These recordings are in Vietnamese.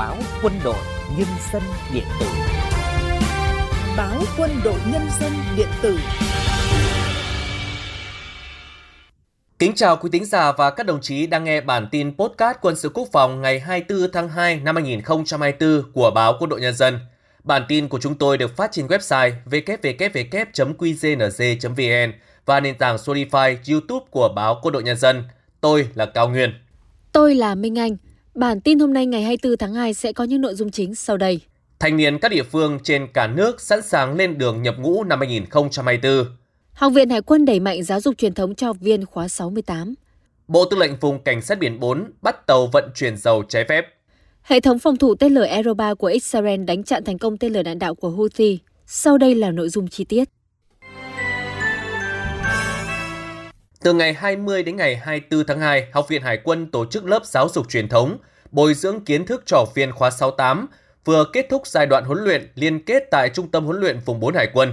báo quân đội nhân dân điện tử báo quân đội nhân dân điện tử Kính chào quý thính giả và các đồng chí đang nghe bản tin podcast quân sự quốc phòng ngày 24 tháng 2 năm 2024 của báo Quân đội Nhân dân. Bản tin của chúng tôi được phát trên website www.qznz.vn và nền tảng Spotify, YouTube của báo Quân đội Nhân dân. Tôi là Cao Nguyên. Tôi là Minh Anh. Bản tin hôm nay ngày 24 tháng 2 sẽ có những nội dung chính sau đây. Thanh niên các địa phương trên cả nước sẵn sàng lên đường nhập ngũ năm 2024. Học viện Hải quân đẩy mạnh giáo dục truyền thống cho học viên khóa 68. Bộ Tư lệnh Vùng Cảnh sát Biển 4 bắt tàu vận chuyển dầu trái phép. Hệ thống phòng thủ tên lửa Aero 3 của Israel đánh chặn thành công tên lửa đạn đạo của Houthi. Sau đây là nội dung chi tiết. Từ ngày 20 đến ngày 24 tháng 2, Học viện Hải quân tổ chức lớp giáo dục truyền thống, bồi dưỡng kiến thức cho học viên khóa 68, vừa kết thúc giai đoạn huấn luyện liên kết tại Trung tâm huấn luyện vùng 4 Hải quân.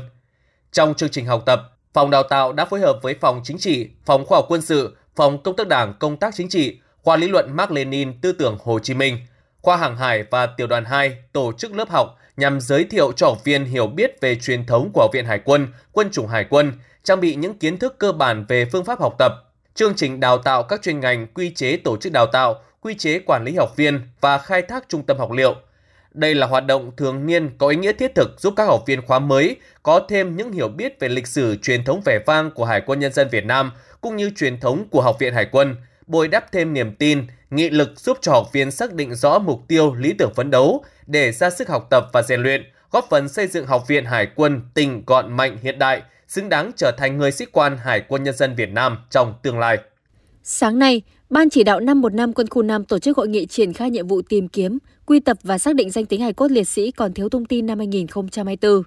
Trong chương trình học tập, Phòng Đào tạo đã phối hợp với Phòng Chính trị, Phòng Khoa học Quân sự, Phòng Công tác Đảng Công tác Chính trị, Khoa Lý luận Mark Lenin Tư tưởng Hồ Chí Minh, Khoa Hàng hải và Tiểu đoàn 2 tổ chức lớp học nhằm giới thiệu cho học viên hiểu biết về truyền thống của Học viện Hải quân, Quân chủng Hải quân, trang bị những kiến thức cơ bản về phương pháp học tập, chương trình đào tạo các chuyên ngành, quy chế tổ chức đào tạo, quy chế quản lý học viên và khai thác trung tâm học liệu. Đây là hoạt động thường niên có ý nghĩa thiết thực giúp các học viên khóa mới có thêm những hiểu biết về lịch sử truyền thống vẻ vang của Hải quân Nhân dân Việt Nam cũng như truyền thống của Học viện Hải quân, bồi đắp thêm niềm tin, nghị lực giúp cho học viên xác định rõ mục tiêu, lý tưởng phấn đấu để ra sức học tập và rèn luyện, góp phần xây dựng Học viện Hải quân tình gọn mạnh hiện đại, xứng đáng trở thành người sĩ quan Hải quân Nhân dân Việt Nam trong tương lai. Sáng nay, Ban chỉ đạo 515 quân khu 5 tổ chức hội nghị triển khai nhiệm vụ tìm kiếm, quy tập và xác định danh tính hài cốt liệt sĩ còn thiếu thông tin năm 2024.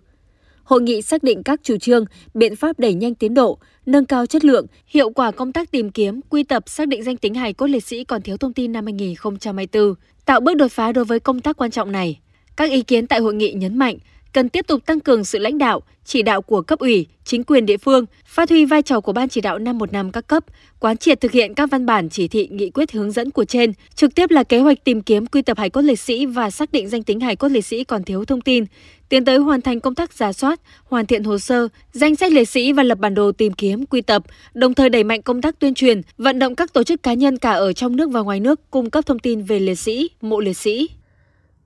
Hội nghị xác định các chủ trương, biện pháp đẩy nhanh tiến độ, nâng cao chất lượng, hiệu quả công tác tìm kiếm, quy tập xác định danh tính hài cốt liệt sĩ còn thiếu thông tin năm 2024, tạo bước đột phá đối với công tác quan trọng này. Các ý kiến tại hội nghị nhấn mạnh, cần tiếp tục tăng cường sự lãnh đạo, chỉ đạo của cấp ủy, chính quyền địa phương, phát huy vai trò của Ban chỉ đạo 515 các cấp, quán triệt thực hiện các văn bản chỉ thị nghị quyết hướng dẫn của trên, trực tiếp là kế hoạch tìm kiếm quy tập hải cốt liệt sĩ và xác định danh tính hải cốt liệt sĩ còn thiếu thông tin, tiến tới hoàn thành công tác giả soát, hoàn thiện hồ sơ, danh sách liệt sĩ và lập bản đồ tìm kiếm quy tập, đồng thời đẩy mạnh công tác tuyên truyền, vận động các tổ chức cá nhân cả ở trong nước và ngoài nước cung cấp thông tin về liệt sĩ, mộ liệt sĩ.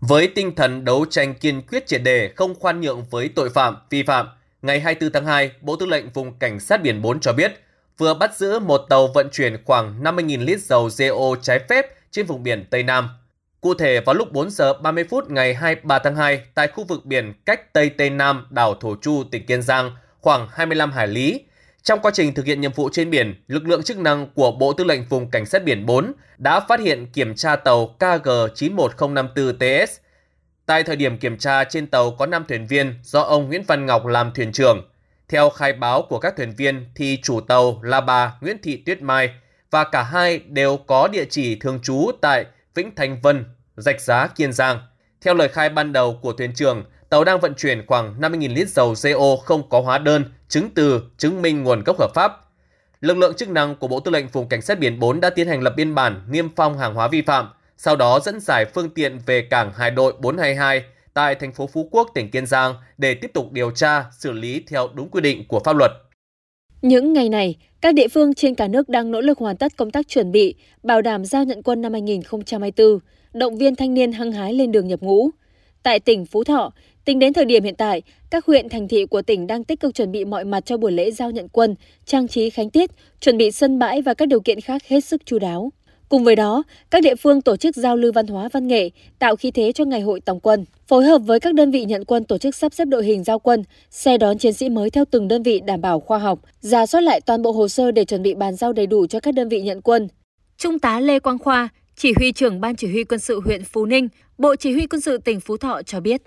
Với tinh thần đấu tranh kiên quyết triệt đề, không khoan nhượng với tội phạm, vi phạm, ngày 24 tháng 2, Bộ Tư lệnh Vùng Cảnh sát Biển 4 cho biết vừa bắt giữ một tàu vận chuyển khoảng 50.000 lít dầu DO trái phép trên vùng biển Tây Nam. Cụ thể, vào lúc 4 giờ 30 phút ngày 23 tháng 2, tại khu vực biển cách Tây Tây Nam đảo Thổ Chu, tỉnh Kiên Giang, khoảng 25 hải lý, trong quá trình thực hiện nhiệm vụ trên biển, lực lượng chức năng của Bộ Tư lệnh Vùng Cảnh sát Biển 4 đã phát hiện kiểm tra tàu KG91054TS. Tại thời điểm kiểm tra, trên tàu có 5 thuyền viên do ông Nguyễn Văn Ngọc làm thuyền trưởng. Theo khai báo của các thuyền viên thì chủ tàu là bà Nguyễn Thị Tuyết Mai và cả hai đều có địa chỉ thường trú tại Vĩnh Thành Vân, Rạch Giá, Kiên Giang. Theo lời khai ban đầu của thuyền trưởng, tàu đang vận chuyển khoảng 50.000 lít dầu CO không có hóa đơn, chứng từ, chứng minh nguồn gốc hợp pháp. Lực lượng chức năng của Bộ Tư lệnh Vùng Cảnh sát Biển 4 đã tiến hành lập biên bản niêm phong hàng hóa vi phạm, sau đó dẫn giải phương tiện về cảng Hải đội 422 tại thành phố Phú Quốc, tỉnh Kiên Giang để tiếp tục điều tra, xử lý theo đúng quy định của pháp luật. Những ngày này, các địa phương trên cả nước đang nỗ lực hoàn tất công tác chuẩn bị, bảo đảm giao nhận quân năm 2024, động viên thanh niên hăng hái lên đường nhập ngũ. Tại tỉnh Phú Thọ, tính đến thời điểm hiện tại, các huyện thành thị của tỉnh đang tích cực chuẩn bị mọi mặt cho buổi lễ giao nhận quân, trang trí khánh tiết, chuẩn bị sân bãi và các điều kiện khác hết sức chú đáo. Cùng với đó, các địa phương tổ chức giao lưu văn hóa văn nghệ, tạo khí thế cho ngày hội tổng quân. Phối hợp với các đơn vị nhận quân tổ chức sắp xếp đội hình giao quân, xe đón chiến sĩ mới theo từng đơn vị đảm bảo khoa học, ra soát lại toàn bộ hồ sơ để chuẩn bị bàn giao đầy đủ cho các đơn vị nhận quân. Trung tá Lê Quang Khoa, chỉ huy trưởng Ban Chỉ huy quân sự huyện Phú Ninh, Bộ Chỉ huy quân sự tỉnh Phú Thọ cho biết.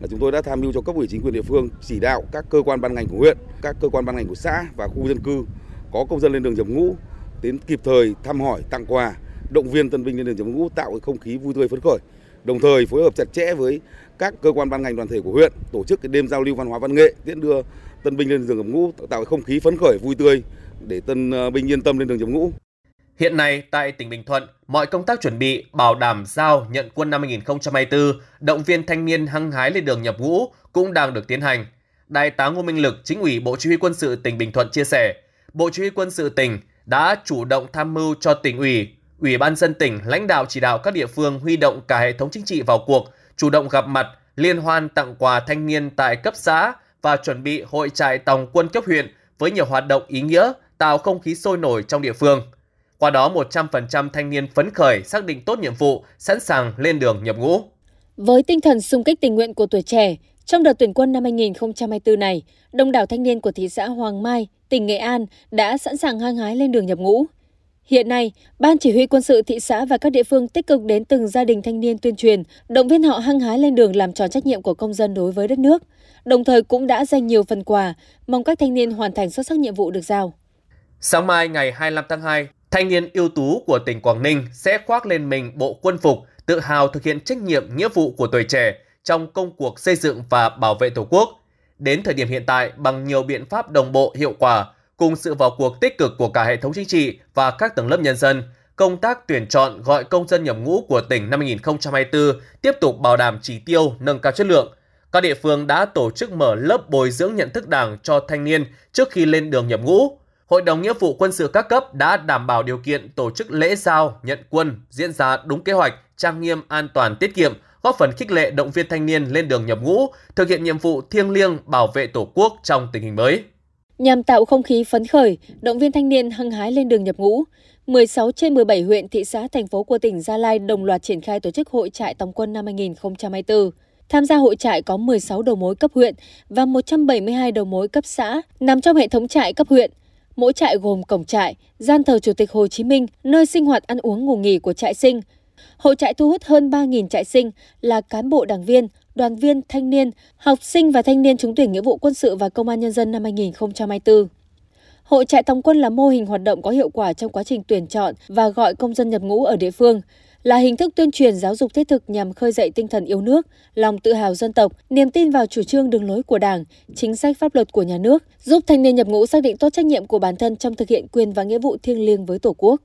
Là chúng tôi đã tham mưu cho cấp ủy chính quyền địa phương chỉ đạo các cơ quan ban ngành của huyện, các cơ quan ban ngành của xã và khu dân cư có công dân lên đường nhập ngũ đến kịp thời thăm hỏi, tặng quà, động viên tân binh lên đường nhập ngũ tạo không khí vui tươi phấn khởi. Đồng thời phối hợp chặt chẽ với các cơ quan ban ngành đoàn thể của huyện tổ chức cái đêm giao lưu văn hóa văn nghệ tiễn đưa tân binh lên đường nhập ngũ tạo không khí phấn khởi vui tươi để tân ờ, binh yên tâm lên đường nhập ngũ. Hiện nay, tại tỉnh Bình Thuận, mọi công tác chuẩn bị bảo đảm giao nhận quân năm 2024, động viên thanh niên hăng hái lên đường nhập ngũ cũng đang được tiến hành. Đại tá Ngô Minh Lực, chính ủy Bộ Chỉ huy quân sự tỉnh Bình Thuận chia sẻ, Bộ Chỉ huy quân sự tỉnh đã chủ động tham mưu cho tỉnh ủy, ủy ban dân tỉnh lãnh đạo chỉ đạo các địa phương huy động cả hệ thống chính trị vào cuộc, chủ động gặp mặt, liên hoan tặng quà thanh niên tại cấp xã và chuẩn bị hội trại tòng quân cấp huyện với nhiều hoạt động ý nghĩa, tạo không khí sôi nổi trong địa phương. Qua đó 100% thanh niên phấn khởi xác định tốt nhiệm vụ, sẵn sàng lên đường nhập ngũ. Với tinh thần sung kích tình nguyện của tuổi trẻ, trong đợt tuyển quân năm 2024 này, đông đảo thanh niên của thị xã Hoàng Mai, tỉnh Nghệ An đã sẵn sàng hăng hái lên đường nhập ngũ. Hiện nay, Ban Chỉ huy quân sự thị xã và các địa phương tích cực đến từng gia đình thanh niên tuyên truyền, động viên họ hăng hái lên đường làm tròn trách nhiệm của công dân đối với đất nước, đồng thời cũng đã dành nhiều phần quà, mong các thanh niên hoàn thành xuất sắc nhiệm vụ được giao. Sáng mai ngày 25 tháng 2, thanh niên ưu tú của tỉnh Quảng Ninh sẽ khoác lên mình bộ quân phục, tự hào thực hiện trách nhiệm nghĩa vụ của tuổi trẻ trong công cuộc xây dựng và bảo vệ Tổ quốc. Đến thời điểm hiện tại, bằng nhiều biện pháp đồng bộ hiệu quả, cùng sự vào cuộc tích cực của cả hệ thống chính trị và các tầng lớp nhân dân, công tác tuyển chọn gọi công dân nhập ngũ của tỉnh năm 2024 tiếp tục bảo đảm chỉ tiêu, nâng cao chất lượng. Các địa phương đã tổ chức mở lớp bồi dưỡng nhận thức đảng cho thanh niên trước khi lên đường nhập ngũ. Hội đồng Nghĩa vụ quân sự các cấp đã đảm bảo điều kiện tổ chức lễ giao, nhận quân diễn ra đúng kế hoạch, trang nghiêm, an toàn, tiết kiệm, góp phần khích lệ động viên thanh niên lên đường nhập ngũ, thực hiện nhiệm vụ thiêng liêng bảo vệ Tổ quốc trong tình hình mới. Nhằm tạo không khí phấn khởi, động viên thanh niên hăng hái lên đường nhập ngũ, 16 trên 17 huyện, thị xã, thành phố của tỉnh Gia Lai đồng loạt triển khai tổ chức hội trại tòng quân năm 2024. Tham gia hội trại có 16 đầu mối cấp huyện và 172 đầu mối cấp xã nằm trong hệ thống trại cấp huyện. Mỗi trại gồm cổng trại, gian thờ Chủ tịch Hồ Chí Minh, nơi sinh hoạt ăn uống ngủ nghỉ của trại sinh. Hội trại thu hút hơn 3.000 trại sinh là cán bộ đảng viên, đoàn viên, thanh niên, học sinh và thanh niên trúng tuyển nghĩa vụ quân sự và công an nhân dân năm 2024. Hội trại tòng quân là mô hình hoạt động có hiệu quả trong quá trình tuyển chọn và gọi công dân nhập ngũ ở địa phương, là hình thức tuyên truyền giáo dục thiết thực nhằm khơi dậy tinh thần yêu nước, lòng tự hào dân tộc, niềm tin vào chủ trương đường lối của Đảng, chính sách pháp luật của nhà nước, giúp thanh niên nhập ngũ xác định tốt trách nhiệm của bản thân trong thực hiện quyền và nghĩa vụ thiêng liêng với Tổ quốc.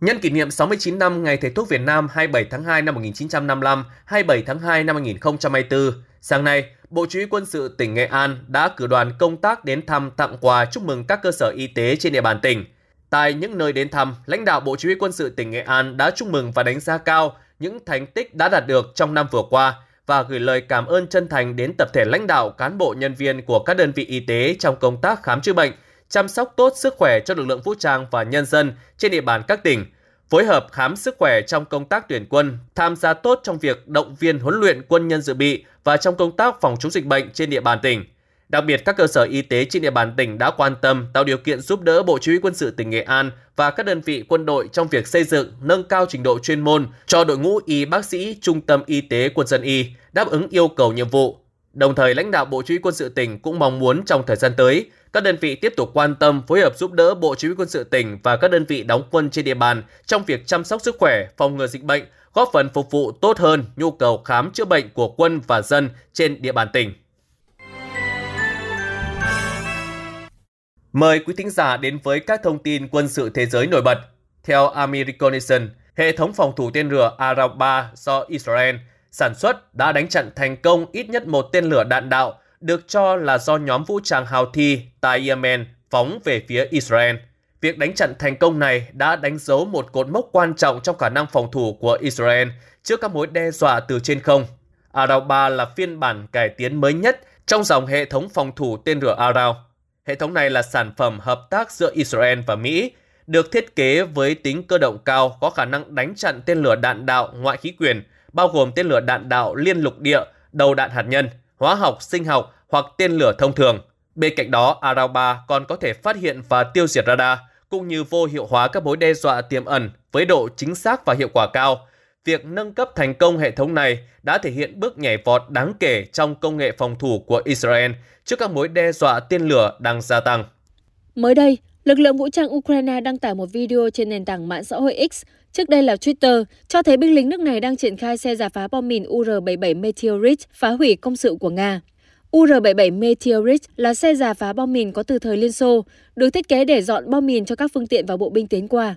Nhân kỷ niệm 69 năm Ngày Thầy thuốc Việt Nam 27 tháng 2 năm 1955, 27 tháng 2 năm 2024, sáng nay, Bộ Chỉ huy quân sự tỉnh Nghệ An đã cử đoàn công tác đến thăm tặng quà chúc mừng các cơ sở y tế trên địa bàn tỉnh. Tại những nơi đến thăm, lãnh đạo Bộ Chỉ huy quân sự tỉnh Nghệ An đã chúc mừng và đánh giá cao những thành tích đã đạt được trong năm vừa qua và gửi lời cảm ơn chân thành đến tập thể lãnh đạo, cán bộ nhân viên của các đơn vị y tế trong công tác khám chữa bệnh, chăm sóc tốt sức khỏe cho lực lượng vũ trang và nhân dân trên địa bàn các tỉnh, phối hợp khám sức khỏe trong công tác tuyển quân, tham gia tốt trong việc động viên huấn luyện quân nhân dự bị và trong công tác phòng chống dịch bệnh trên địa bàn tỉnh. Đặc biệt, các cơ sở y tế trên địa bàn tỉnh đã quan tâm tạo điều kiện giúp đỡ Bộ Chỉ huy quân sự tỉnh Nghệ An và các đơn vị quân đội trong việc xây dựng, nâng cao trình độ chuyên môn cho đội ngũ y bác sĩ Trung tâm Y tế Quân dân y đáp ứng yêu cầu nhiệm vụ. Đồng thời, lãnh đạo Bộ Chỉ huy quân sự tỉnh cũng mong muốn trong thời gian tới, các đơn vị tiếp tục quan tâm phối hợp giúp đỡ Bộ Chỉ huy quân sự tỉnh và các đơn vị đóng quân trên địa bàn trong việc chăm sóc sức khỏe, phòng ngừa dịch bệnh, góp phần phục vụ tốt hơn nhu cầu khám chữa bệnh của quân và dân trên địa bàn tỉnh. Mời quý thính giả đến với các thông tin quân sự thế giới nổi bật. Theo Army hệ thống phòng thủ tên lửa Arab-3 do Israel sản xuất đã đánh chặn thành công ít nhất một tên lửa đạn đạo được cho là do nhóm vũ trang Houthi tại Yemen phóng về phía Israel. Việc đánh chặn thành công này đã đánh dấu một cột mốc quan trọng trong khả năng phòng thủ của Israel trước các mối đe dọa từ trên không. Arab-3 là phiên bản cải tiến mới nhất trong dòng hệ thống phòng thủ tên lửa Arab. Hệ thống này là sản phẩm hợp tác giữa Israel và Mỹ, được thiết kế với tính cơ động cao có khả năng đánh chặn tên lửa đạn đạo ngoại khí quyền, bao gồm tên lửa đạn đạo liên lục địa, đầu đạn hạt nhân, hóa học, sinh học hoặc tên lửa thông thường. Bên cạnh đó, Arrow 3 còn có thể phát hiện và tiêu diệt radar, cũng như vô hiệu hóa các mối đe dọa tiềm ẩn với độ chính xác và hiệu quả cao. Việc nâng cấp thành công hệ thống này đã thể hiện bước nhảy vọt đáng kể trong công nghệ phòng thủ của Israel trước các mối đe dọa tên lửa đang gia tăng. Mới đây, lực lượng vũ trang Ukraine đăng tải một video trên nền tảng mạng xã hội X, trước đây là Twitter, cho thấy binh lính nước này đang triển khai xe giả phá bom mìn UR-77 Meteorit phá hủy công sự của Nga. UR-77 Meteorit là xe giả phá bom mìn có từ thời Liên Xô, được thiết kế để dọn bom mìn cho các phương tiện và bộ binh tiến qua.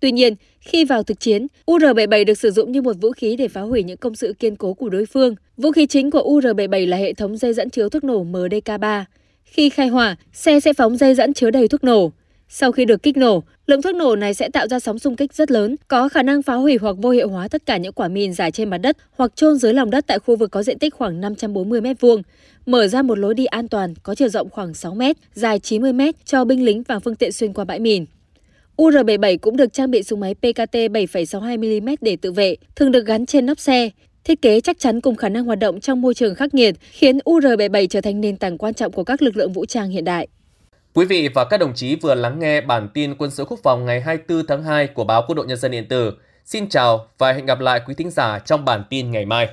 Tuy nhiên, khi vào thực chiến, UR-77 được sử dụng như một vũ khí để phá hủy những công sự kiên cố của đối phương. Vũ khí chính của UR-77 là hệ thống dây dẫn chứa thuốc nổ MDK-3. Khi khai hỏa, xe sẽ phóng dây dẫn chứa đầy thuốc nổ. Sau khi được kích nổ, lượng thuốc nổ này sẽ tạo ra sóng xung kích rất lớn, có khả năng phá hủy hoặc vô hiệu hóa tất cả những quả mìn rải trên mặt đất hoặc chôn dưới lòng đất tại khu vực có diện tích khoảng 540 m2, mở ra một lối đi an toàn có chiều rộng khoảng 6 m, dài 90 m cho binh lính và phương tiện xuyên qua bãi mìn. UR-77 cũng được trang bị súng máy PKT 7,62mm để tự vệ, thường được gắn trên nóc xe. Thiết kế chắc chắn cùng khả năng hoạt động trong môi trường khắc nghiệt khiến UR-77 trở thành nền tảng quan trọng của các lực lượng vũ trang hiện đại. Quý vị và các đồng chí vừa lắng nghe bản tin quân sự quốc phòng ngày 24 tháng 2 của báo Quân đội Nhân dân điện tử. Xin chào và hẹn gặp lại quý thính giả trong bản tin ngày mai.